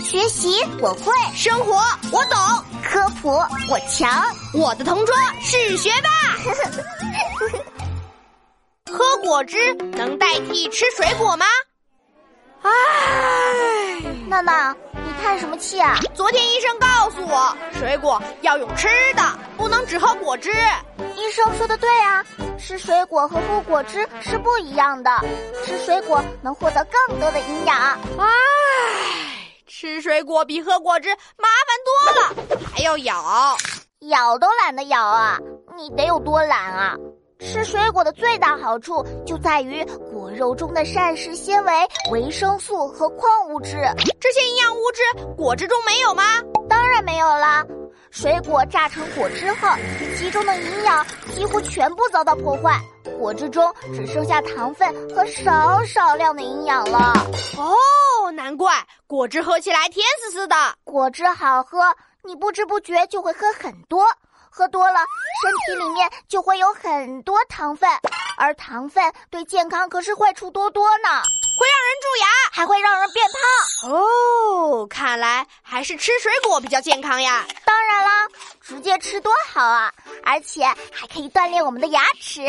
学习我会，生活我懂，科普我强，我的同桌是学霸。喝果汁能代替吃水果吗？唉，闹闹，你叹什么气啊？昨天医生告诉我，水果要用吃的，不能只喝果汁。医生说的对啊，吃水果和喝果汁是不一样的，吃水果能获得更多的营养。唉，吃水果比喝果汁麻烦多了，还要咬，咬都懒得咬啊！你得有多懒啊？吃水果的最大好处就在于果肉中的膳食纤维、维生素和矿物质，这些营养物质果汁中没有吗？当然没有啦！水果榨成果汁后，其中的营养几乎全部遭到破坏，果汁中只剩下糖分和少少量的营养了。哦，难怪果汁喝起来甜丝丝的。果汁好喝，你不知不觉就会喝很多。喝多了，身体里面就会有很多糖分，而糖分对健康可是坏处多多呢，会让人蛀牙，还会让人变胖。哦，看来还是吃水果比较健康呀。当然啦，直接吃多好啊，而且还可以锻炼我们的牙齿。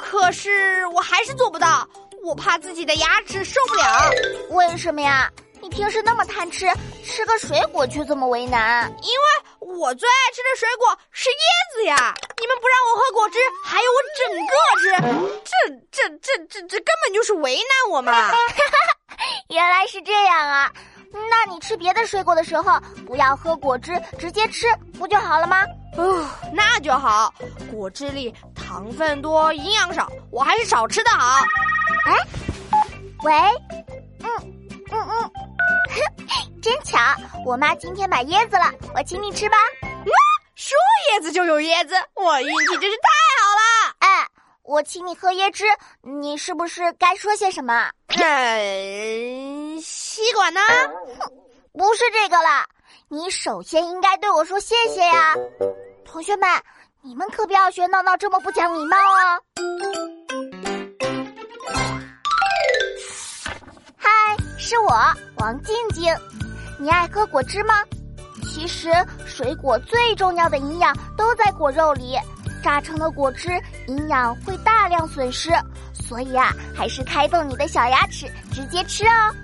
可是我还是做不到，我怕自己的牙齿受不了。为什么呀？你平时那么贪吃，吃个水果却这么为难？因为我最爱吃的水果是椰子呀！你们不让我喝果汁，还要我整个吃，这这这这这根本就是为难我嘛！原来是这样啊！那你吃别的水果的时候，不要喝果汁，直接吃不就好了吗？哦，那就好。果汁里糖分多，营养少，我还是少吃的好。哎，喂，嗯嗯嗯。真巧，我妈今天买椰子了，我请你吃吧。哇，说椰子就有椰子，我运气真是太好了。哎，我请你喝椰汁，你是不是该说些什么？嗯，吸管呢？哼，不是这个了，你首先应该对我说谢谢呀。同学们，你们可不要学闹闹这么不讲礼貌哦。王静静，你爱喝果汁吗？其实水果最重要的营养都在果肉里，榨成的果汁营养会大量损失，所以啊，还是开动你的小牙齿，直接吃哦。